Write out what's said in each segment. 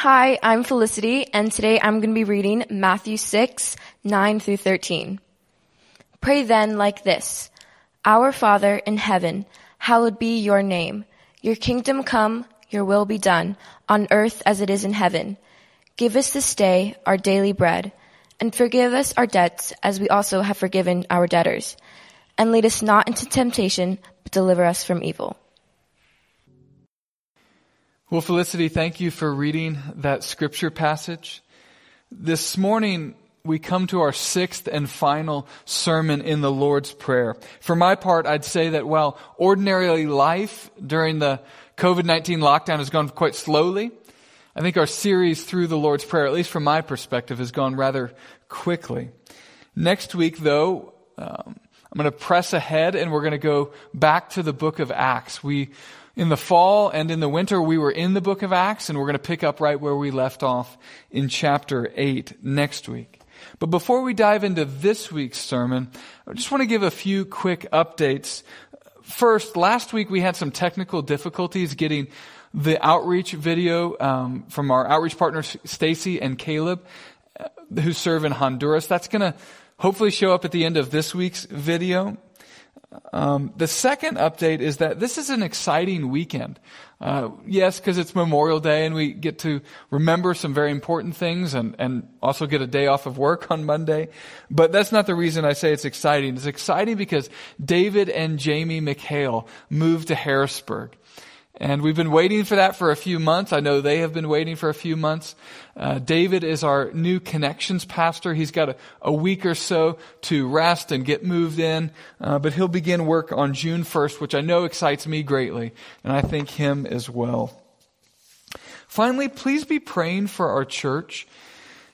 Hi, I'm Felicity, and today I'm going to be reading Matthew 6, 9 through 13. Pray then like this Our Father in heaven, hallowed be your name. Your kingdom come, your will be done, on earth as it is in heaven. Give us this day our daily bread, and forgive us our debts as we also have forgiven our debtors. And lead us not into temptation, but deliver us from evil. Well, Felicity, thank you for reading that scripture passage. This morning, we come to our sixth and final sermon in the Lord's Prayer. For my part, I'd say that while ordinarily life during the COVID-19 lockdown has gone quite slowly, I think our series through the Lord's Prayer, at least from my perspective, has gone rather quickly. Next week, though, um, I'm going to press ahead and we're going to go back to the book of Acts. We in the fall and in the winter, we were in the book of Acts, and we're going to pick up right where we left off in chapter 8 next week. But before we dive into this week's sermon, I just want to give a few quick updates. First, last week we had some technical difficulties getting the outreach video um, from our outreach partners, Stacy and Caleb, uh, who serve in Honduras. That's going to hopefully show up at the end of this week's video. Um, the second update is that this is an exciting weekend. Uh, yes, because it's Memorial Day and we get to remember some very important things and, and also get a day off of work on Monday. But that's not the reason I say it's exciting. It's exciting because David and Jamie McHale moved to Harrisburg. And we've been waiting for that for a few months. I know they have been waiting for a few months. Uh, David is our new connections pastor. He's got a, a, week or so to rest and get moved in, uh, but he'll begin work on June 1st, which I know excites me greatly, and I think him as well. Finally, please be praying for our church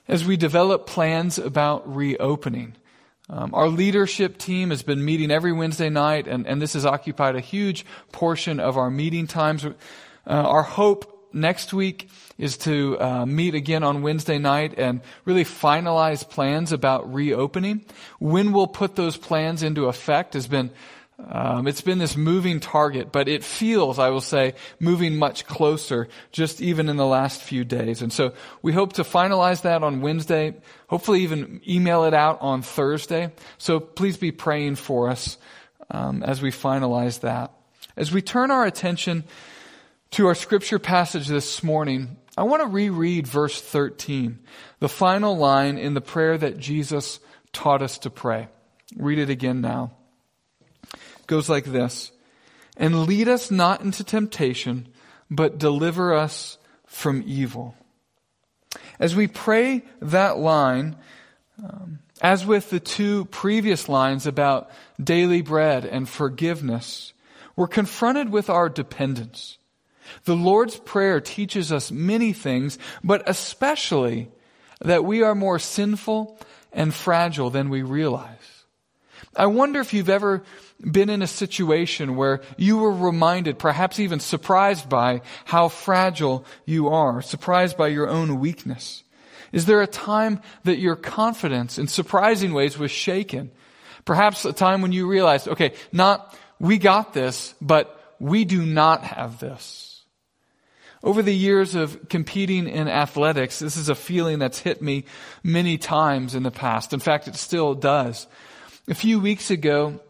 as we develop plans about reopening. Um, our leadership team has been meeting every Wednesday night, and, and this has occupied a huge portion of our meeting times. Uh, our hope next week is to uh, meet again on Wednesday night and really finalize plans about reopening. When we'll put those plans into effect has been um, it's been this moving target, but it feels, I will say, moving much closer just even in the last few days. And so we hope to finalize that on Wednesday, hopefully even email it out on Thursday. So please be praying for us um, as we finalize that. As we turn our attention to our scripture passage this morning, I want to reread verse 13, the final line in the prayer that Jesus taught us to pray. Read it again now goes like this And lead us not into temptation, but deliver us from evil. As we pray that line, um, as with the two previous lines about daily bread and forgiveness, we're confronted with our dependence. The Lord's Prayer teaches us many things, but especially that we are more sinful and fragile than we realize. I wonder if you've ever been in a situation where you were reminded, perhaps even surprised by how fragile you are, surprised by your own weakness. Is there a time that your confidence in surprising ways was shaken? Perhaps a time when you realized, okay, not we got this, but we do not have this. Over the years of competing in athletics, this is a feeling that's hit me many times in the past. In fact, it still does. A few weeks ago,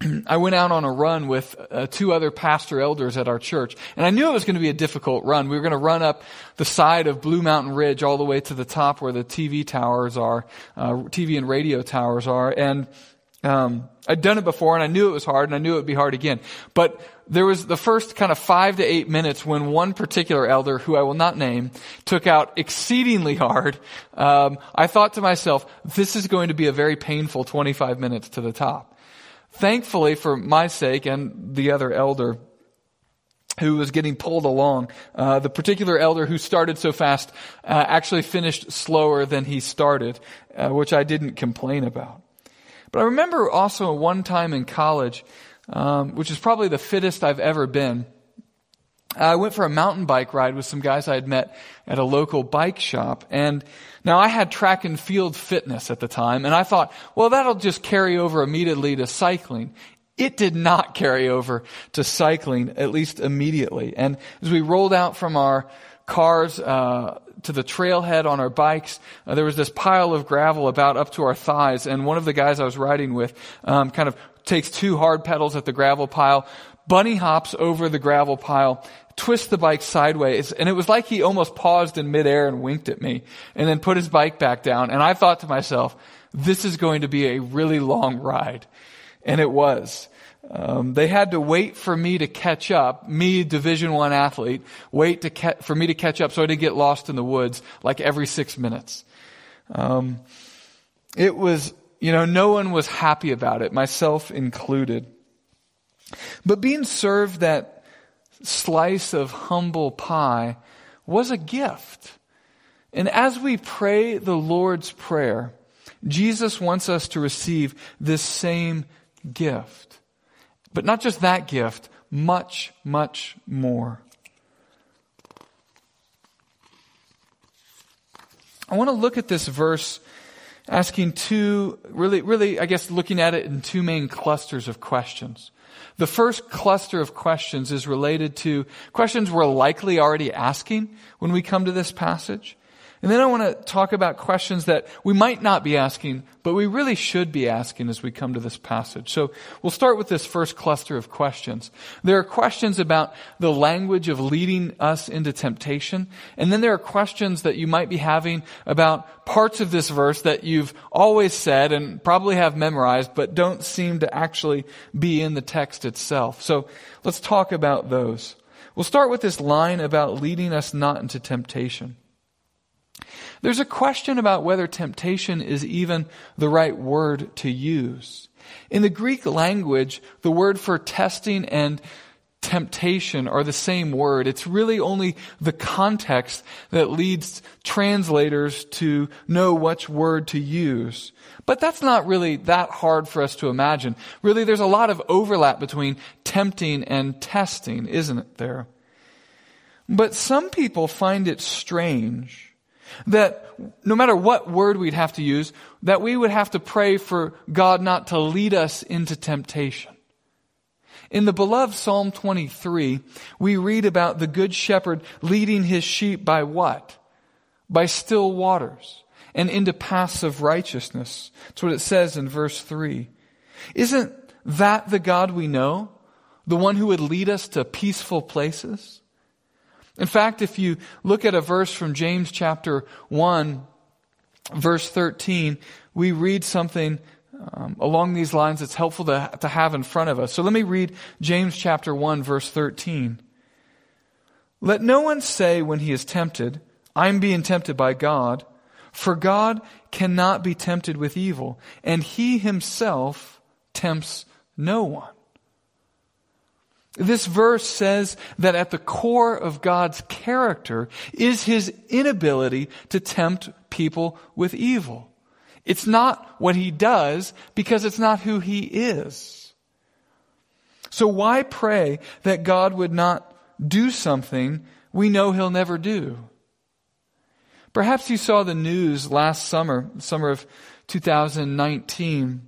I went out on a run with uh, two other pastor elders at our church, and I knew it was going to be a difficult run. We were going to run up the side of Blue Mountain Ridge all the way to the top where the TV towers are, uh, TV and radio towers are, and um, I'd done it before, and I knew it was hard, and I knew it would be hard again. But there was the first kind of five to eight minutes when one particular elder, who I will not name, took out exceedingly hard. Um, I thought to myself, this is going to be a very painful 25 minutes to the top. Thankfully, for my sake and the other elder, who was getting pulled along. Uh, the particular elder who started so fast uh, actually finished slower than he started, uh, which I didn't complain about. But I remember also one time in college, um, which is probably the fittest I've ever been. I went for a mountain bike ride with some guys I had met at a local bike shop. And now I had track and field fitness at the time. And I thought, well, that'll just carry over immediately to cycling. It did not carry over to cycling, at least immediately. And as we rolled out from our cars uh, to the trailhead on our bikes. Uh, there was this pile of gravel about up to our thighs, and one of the guys I was riding with um, kind of takes two hard pedals at the gravel pile, bunny hops over the gravel pile, twists the bike sideways, and it was like he almost paused in midair and winked at me, and then put his bike back down. And I thought to myself, this is going to be a really long ride. And it was. Um, they had to wait for me to catch up, me, Division One athlete, wait to ca- for me to catch up so I didn't get lost in the woods like every six minutes. Um, it was, you know, no one was happy about it, myself included. But being served that slice of humble pie was a gift. And as we pray the Lord's Prayer, Jesus wants us to receive this same gift. But not just that gift, much, much more. I want to look at this verse asking two, really, really, I guess looking at it in two main clusters of questions. The first cluster of questions is related to questions we're likely already asking when we come to this passage. And then I want to talk about questions that we might not be asking, but we really should be asking as we come to this passage. So we'll start with this first cluster of questions. There are questions about the language of leading us into temptation. And then there are questions that you might be having about parts of this verse that you've always said and probably have memorized, but don't seem to actually be in the text itself. So let's talk about those. We'll start with this line about leading us not into temptation. There's a question about whether temptation is even the right word to use. In the Greek language, the word for testing and temptation are the same word. It's really only the context that leads translators to know which word to use. But that's not really that hard for us to imagine. Really, there's a lot of overlap between tempting and testing, isn't it there? But some people find it strange that no matter what word we'd have to use, that we would have to pray for God not to lead us into temptation. In the beloved Psalm 23, we read about the good shepherd leading his sheep by what? By still waters and into paths of righteousness. That's what it says in verse 3. Isn't that the God we know? The one who would lead us to peaceful places? In fact, if you look at a verse from James chapter 1, verse 13, we read something um, along these lines that's helpful to, to have in front of us. So let me read James chapter 1, verse 13. Let no one say when he is tempted, I'm being tempted by God, for God cannot be tempted with evil, and he himself tempts no one. This verse says that at the core of God's character is his inability to tempt people with evil. It's not what he does because it's not who he is. So why pray that God would not do something we know he'll never do? Perhaps you saw the news last summer, summer of 2019,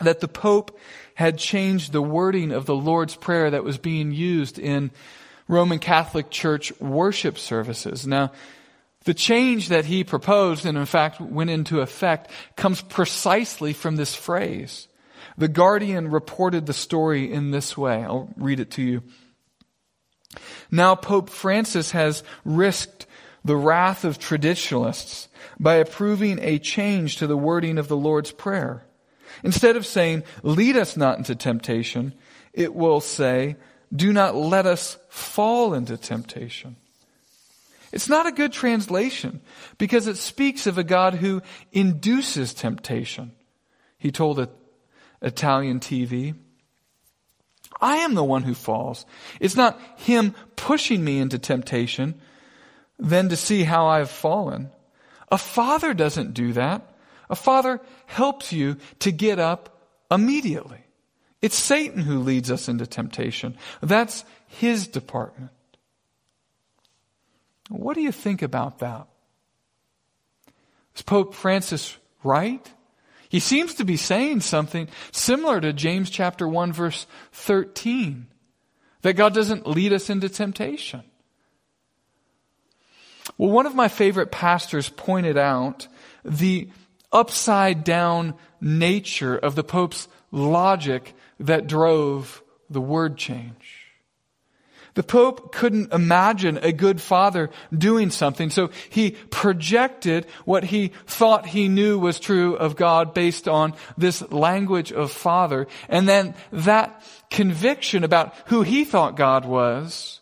that the Pope had changed the wording of the Lord's Prayer that was being used in Roman Catholic Church worship services. Now, the change that he proposed and in fact went into effect comes precisely from this phrase. The Guardian reported the story in this way. I'll read it to you. Now Pope Francis has risked the wrath of traditionalists by approving a change to the wording of the Lord's Prayer. Instead of saying, lead us not into temptation, it will say, do not let us fall into temptation. It's not a good translation because it speaks of a God who induces temptation. He told it, Italian TV. I am the one who falls. It's not him pushing me into temptation, then to see how I've fallen. A father doesn't do that. A father helps you to get up immediately. It's Satan who leads us into temptation. That's his department. What do you think about that? Is Pope Francis right? He seems to be saying something similar to James chapter 1 verse 13. That God doesn't lead us into temptation. Well, one of my favorite pastors pointed out the upside down nature of the Pope's logic that drove the word change. The Pope couldn't imagine a good father doing something, so he projected what he thought he knew was true of God based on this language of father. And then that conviction about who he thought God was,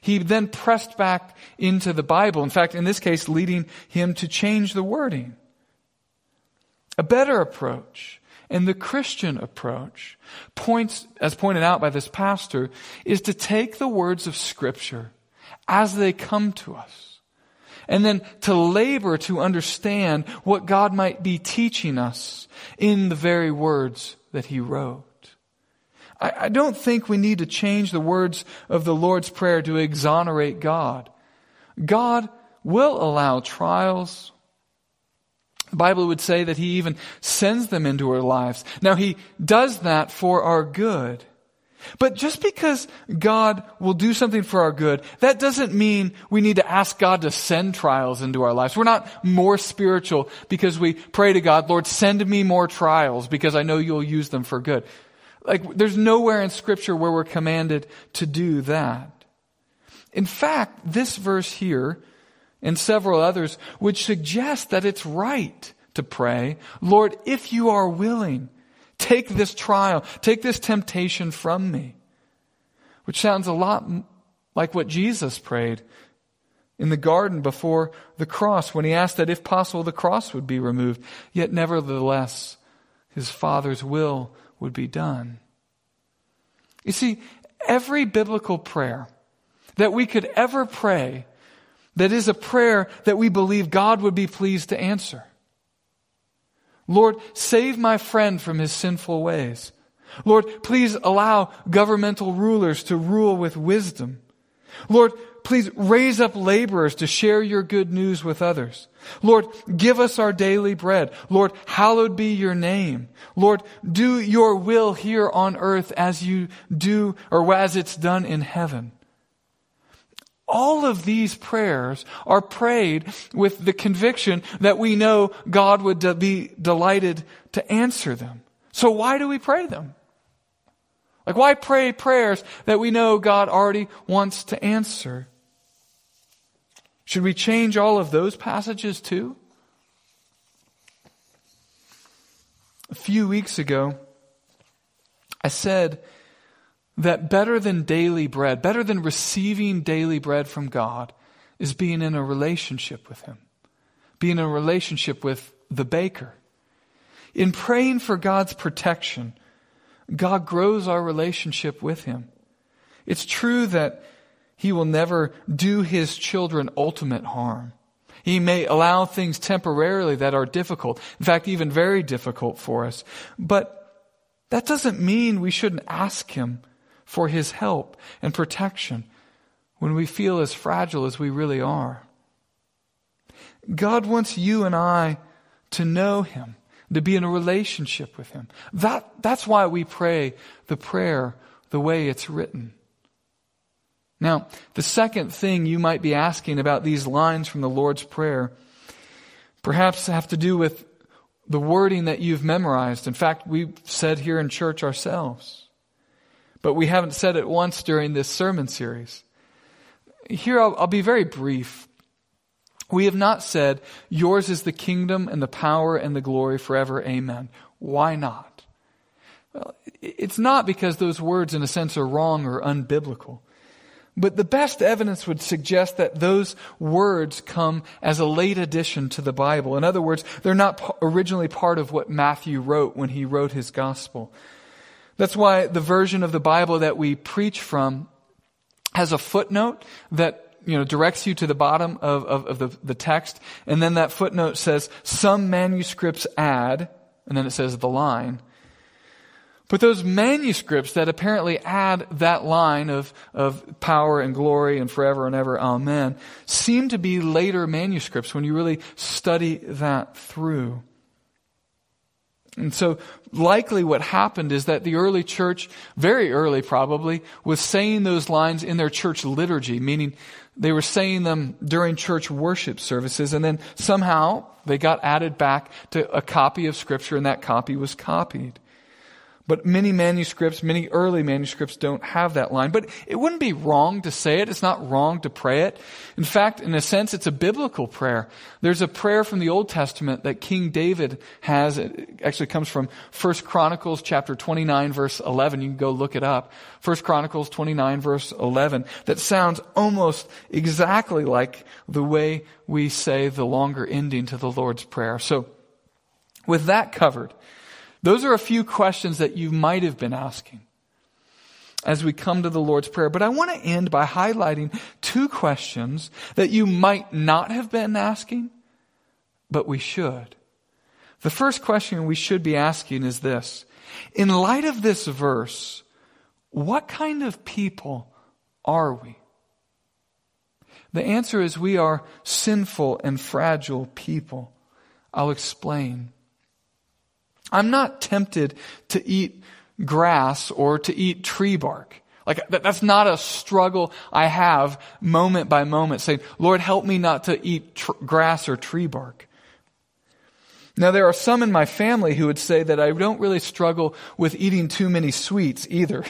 he then pressed back into the Bible. In fact, in this case, leading him to change the wording. A better approach and the Christian approach points, as pointed out by this pastor, is to take the words of scripture as they come to us and then to labor to understand what God might be teaching us in the very words that he wrote. I, I don't think we need to change the words of the Lord's Prayer to exonerate God. God will allow trials, the Bible would say that He even sends them into our lives. Now He does that for our good. But just because God will do something for our good, that doesn't mean we need to ask God to send trials into our lives. We're not more spiritual because we pray to God, Lord, send me more trials because I know you'll use them for good. Like, there's nowhere in scripture where we're commanded to do that. In fact, this verse here and several others would suggest that it's right to pray, Lord, if you are willing, take this trial, take this temptation from me. Which sounds a lot like what Jesus prayed in the garden before the cross when he asked that if possible the cross would be removed. Yet nevertheless, his Father's will would be done. You see, every biblical prayer that we could ever pray that is a prayer that we believe God would be pleased to answer. Lord, save my friend from his sinful ways. Lord, please allow governmental rulers to rule with wisdom. Lord, please raise up laborers to share your good news with others. Lord, give us our daily bread. Lord, hallowed be your name. Lord, do your will here on earth as you do or as it's done in heaven. All of these prayers are prayed with the conviction that we know God would de- be delighted to answer them. So why do we pray them? Like why pray prayers that we know God already wants to answer? Should we change all of those passages too? A few weeks ago, I said that better than daily bread, better than receiving daily bread from God, is being in a relationship with Him, being in a relationship with the baker. In praying for God's protection, God grows our relationship with Him. It's true that He will never do His children ultimate harm. He may allow things temporarily that are difficult, in fact, even very difficult for us. But that doesn't mean we shouldn't ask Him for His help and protection when we feel as fragile as we really are. God wants you and I to know Him, to be in a relationship with Him. That, that's why we pray the prayer the way it's written. Now, the second thing you might be asking about these lines from the Lord's Prayer perhaps have to do with the wording that you've memorized. In fact, we've said here in church ourselves but we haven't said it once during this sermon series. Here, I'll, I'll be very brief. We have not said, Yours is the kingdom and the power and the glory forever. Amen. Why not? Well, it's not because those words, in a sense, are wrong or unbiblical. But the best evidence would suggest that those words come as a late addition to the Bible. In other words, they're not originally part of what Matthew wrote when he wrote his gospel. That's why the version of the Bible that we preach from has a footnote that you know, directs you to the bottom of, of, of the, the text. And then that footnote says, some manuscripts add, and then it says the line. But those manuscripts that apparently add that line of, of power and glory and forever and ever, amen, seem to be later manuscripts when you really study that through. And so likely what happened is that the early church, very early probably, was saying those lines in their church liturgy, meaning they were saying them during church worship services and then somehow they got added back to a copy of scripture and that copy was copied. But many manuscripts, many early manuscripts don't have that line. But it wouldn't be wrong to say it. It's not wrong to pray it. In fact, in a sense, it's a biblical prayer. There's a prayer from the Old Testament that King David has. It actually comes from 1 Chronicles chapter 29 verse 11. You can go look it up. 1 Chronicles 29 verse 11. That sounds almost exactly like the way we say the longer ending to the Lord's Prayer. So, with that covered, those are a few questions that you might have been asking as we come to the Lord's Prayer. But I want to end by highlighting two questions that you might not have been asking, but we should. The first question we should be asking is this. In light of this verse, what kind of people are we? The answer is we are sinful and fragile people. I'll explain. I'm not tempted to eat grass or to eat tree bark. Like, that's not a struggle I have moment by moment saying, Lord, help me not to eat tr- grass or tree bark. Now, there are some in my family who would say that I don't really struggle with eating too many sweets either.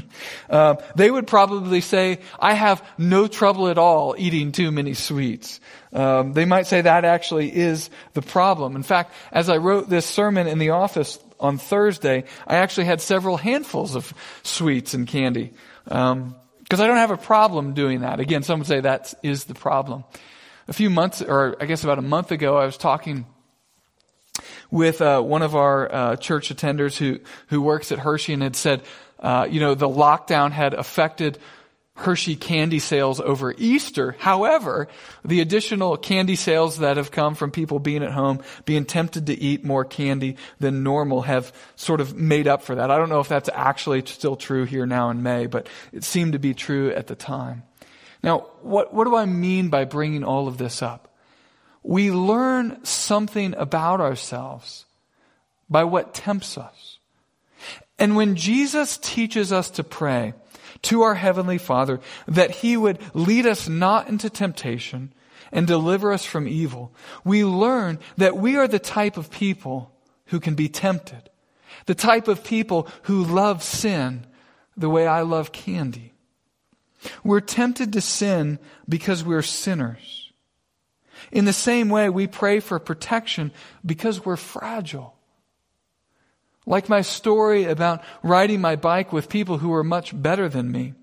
uh, they would probably say, I have no trouble at all eating too many sweets. Um, they might say that actually is the problem. In fact, as I wrote this sermon in the office on Thursday, I actually had several handfuls of sweets and candy. Um, because I don't have a problem doing that. Again, some would say that is the problem. A few months, or I guess about a month ago, I was talking with uh, one of our uh, church attenders who who works at Hershey and had said, uh, you know, the lockdown had affected Hershey candy sales over Easter. However, the additional candy sales that have come from people being at home, being tempted to eat more candy than normal have sort of made up for that. I don't know if that's actually still true here now in May, but it seemed to be true at the time. Now, what, what do I mean by bringing all of this up? We learn something about ourselves by what tempts us. And when Jesus teaches us to pray to our Heavenly Father that He would lead us not into temptation and deliver us from evil, we learn that we are the type of people who can be tempted. The type of people who love sin the way I love candy. We're tempted to sin because we're sinners. In the same way, we pray for protection because we're fragile. Like my story about riding my bike with people who are much better than me.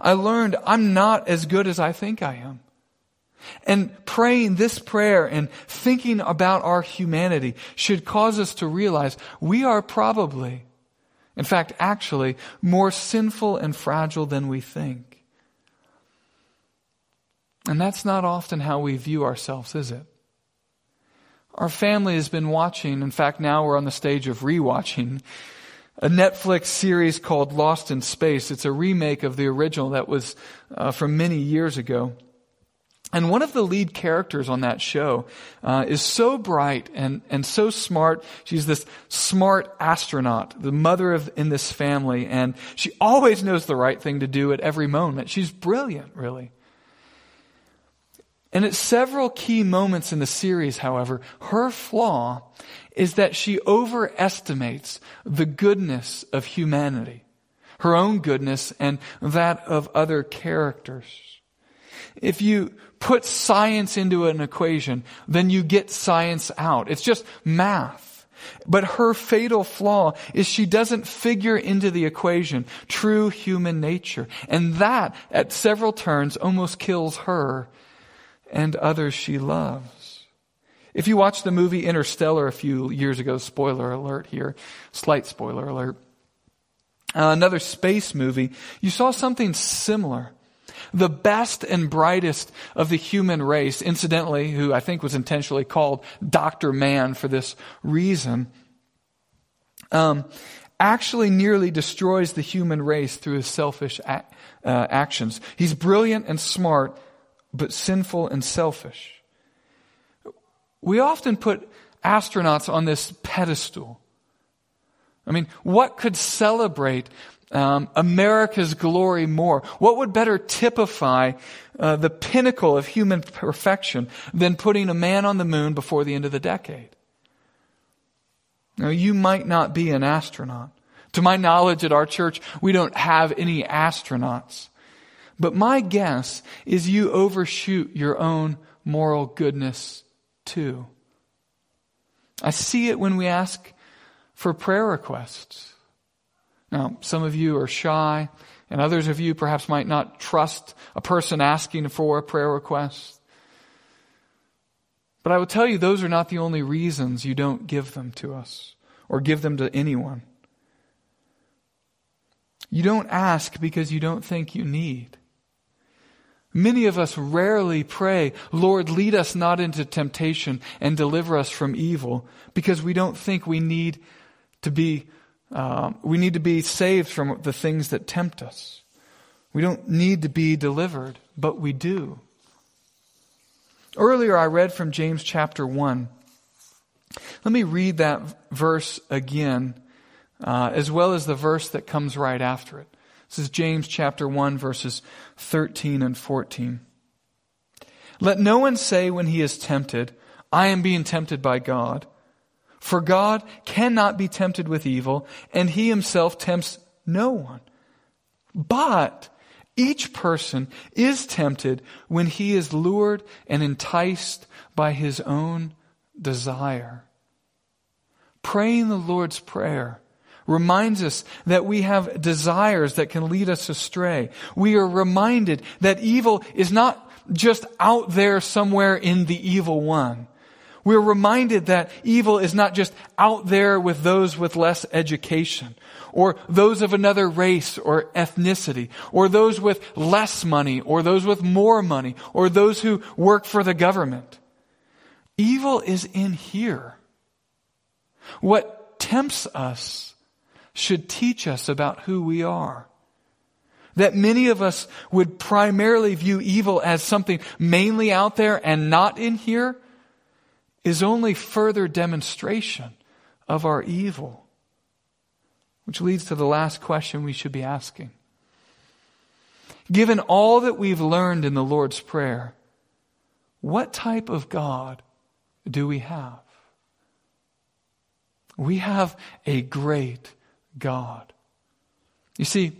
I learned I'm not as good as I think I am. And praying this prayer and thinking about our humanity should cause us to realize we are probably, in fact, actually, more sinful and fragile than we think. And that's not often how we view ourselves, is it? Our family has been watching, in fact, now we're on the stage of rewatching, a Netflix series called Lost in Space. It's a remake of the original that was uh, from many years ago. And one of the lead characters on that show uh, is so bright and, and so smart. She's this smart astronaut, the mother of in this family, and she always knows the right thing to do at every moment. She's brilliant, really. And at several key moments in the series, however, her flaw is that she overestimates the goodness of humanity, her own goodness and that of other characters. If you put science into an equation, then you get science out. It's just math. But her fatal flaw is she doesn't figure into the equation true human nature. And that, at several turns, almost kills her and others she loves. If you watched the movie Interstellar a few years ago, spoiler alert here, slight spoiler alert, uh, another space movie, you saw something similar. The best and brightest of the human race, incidentally, who I think was intentionally called Dr. Mann for this reason, um, actually nearly destroys the human race through his selfish uh, actions. He's brilliant and smart, but sinful and selfish. We often put astronauts on this pedestal. I mean, what could celebrate um, America's glory more? What would better typify uh, the pinnacle of human perfection than putting a man on the moon before the end of the decade? Now, you might not be an astronaut. To my knowledge, at our church, we don't have any astronauts. But my guess is you overshoot your own moral goodness too. I see it when we ask for prayer requests. Now, some of you are shy, and others of you perhaps might not trust a person asking for a prayer request. But I will tell you, those are not the only reasons you don't give them to us or give them to anyone. You don't ask because you don't think you need. Many of us rarely pray, Lord, lead us not into temptation and deliver us from evil, because we don't think we need to be, uh, we need to be saved from the things that tempt us. We don't need to be delivered, but we do. Earlier I read from James chapter 1. Let me read that verse again, uh, as well as the verse that comes right after it. This is James chapter 1 verses 13 and 14. Let no one say when he is tempted, I am being tempted by God. For God cannot be tempted with evil, and he himself tempts no one. But each person is tempted when he is lured and enticed by his own desire. Praying the Lord's Prayer reminds us that we have desires that can lead us astray. We are reminded that evil is not just out there somewhere in the evil one. We're reminded that evil is not just out there with those with less education, or those of another race or ethnicity, or those with less money, or those with more money, or those who work for the government. Evil is in here. What tempts us should teach us about who we are. That many of us would primarily view evil as something mainly out there and not in here is only further demonstration of our evil. Which leads to the last question we should be asking. Given all that we've learned in the Lord's Prayer, what type of God do we have? We have a great God. You see,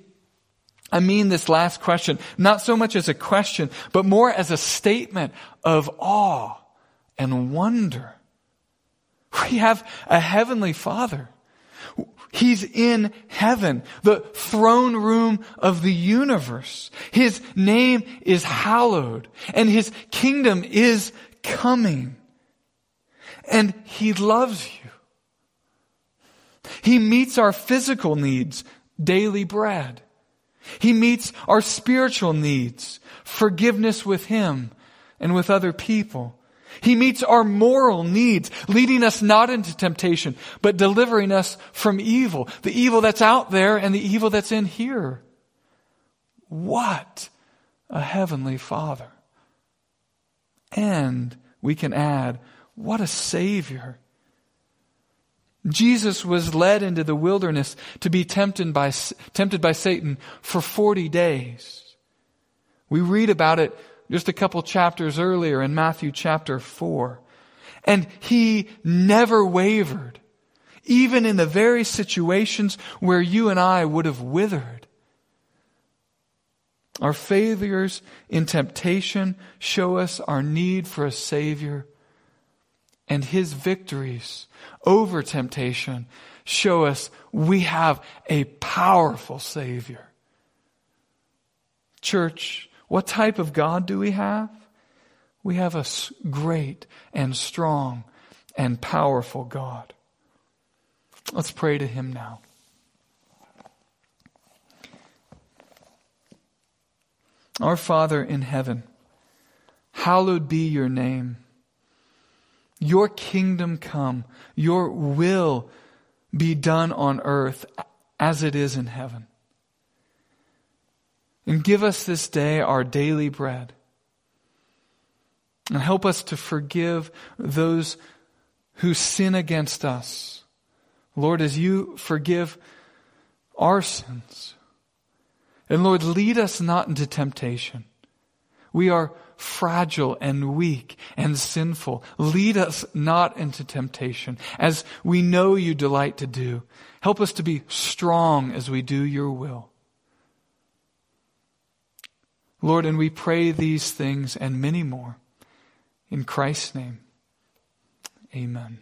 I mean this last question, not so much as a question, but more as a statement of awe and wonder. We have a heavenly Father. He's in heaven, the throne room of the universe. His name is hallowed and his kingdom is coming. And he loves you. He meets our physical needs, daily bread. He meets our spiritual needs, forgiveness with Him and with other people. He meets our moral needs, leading us not into temptation, but delivering us from evil. The evil that's out there and the evil that's in here. What a heavenly Father. And we can add, what a Savior. Jesus was led into the wilderness to be tempted by, tempted by Satan for 40 days. We read about it just a couple chapters earlier in Matthew chapter 4. And he never wavered, even in the very situations where you and I would have withered. Our failures in temptation show us our need for a Savior and his victories over temptation show us we have a powerful Savior. Church, what type of God do we have? We have a great and strong and powerful God. Let's pray to Him now. Our Father in heaven, hallowed be your name. Your kingdom come, your will be done on earth as it is in heaven. And give us this day our daily bread. And help us to forgive those who sin against us. Lord, as you forgive our sins. And Lord, lead us not into temptation. We are fragile and weak and sinful. Lead us not into temptation, as we know you delight to do. Help us to be strong as we do your will. Lord, and we pray these things and many more. In Christ's name, amen.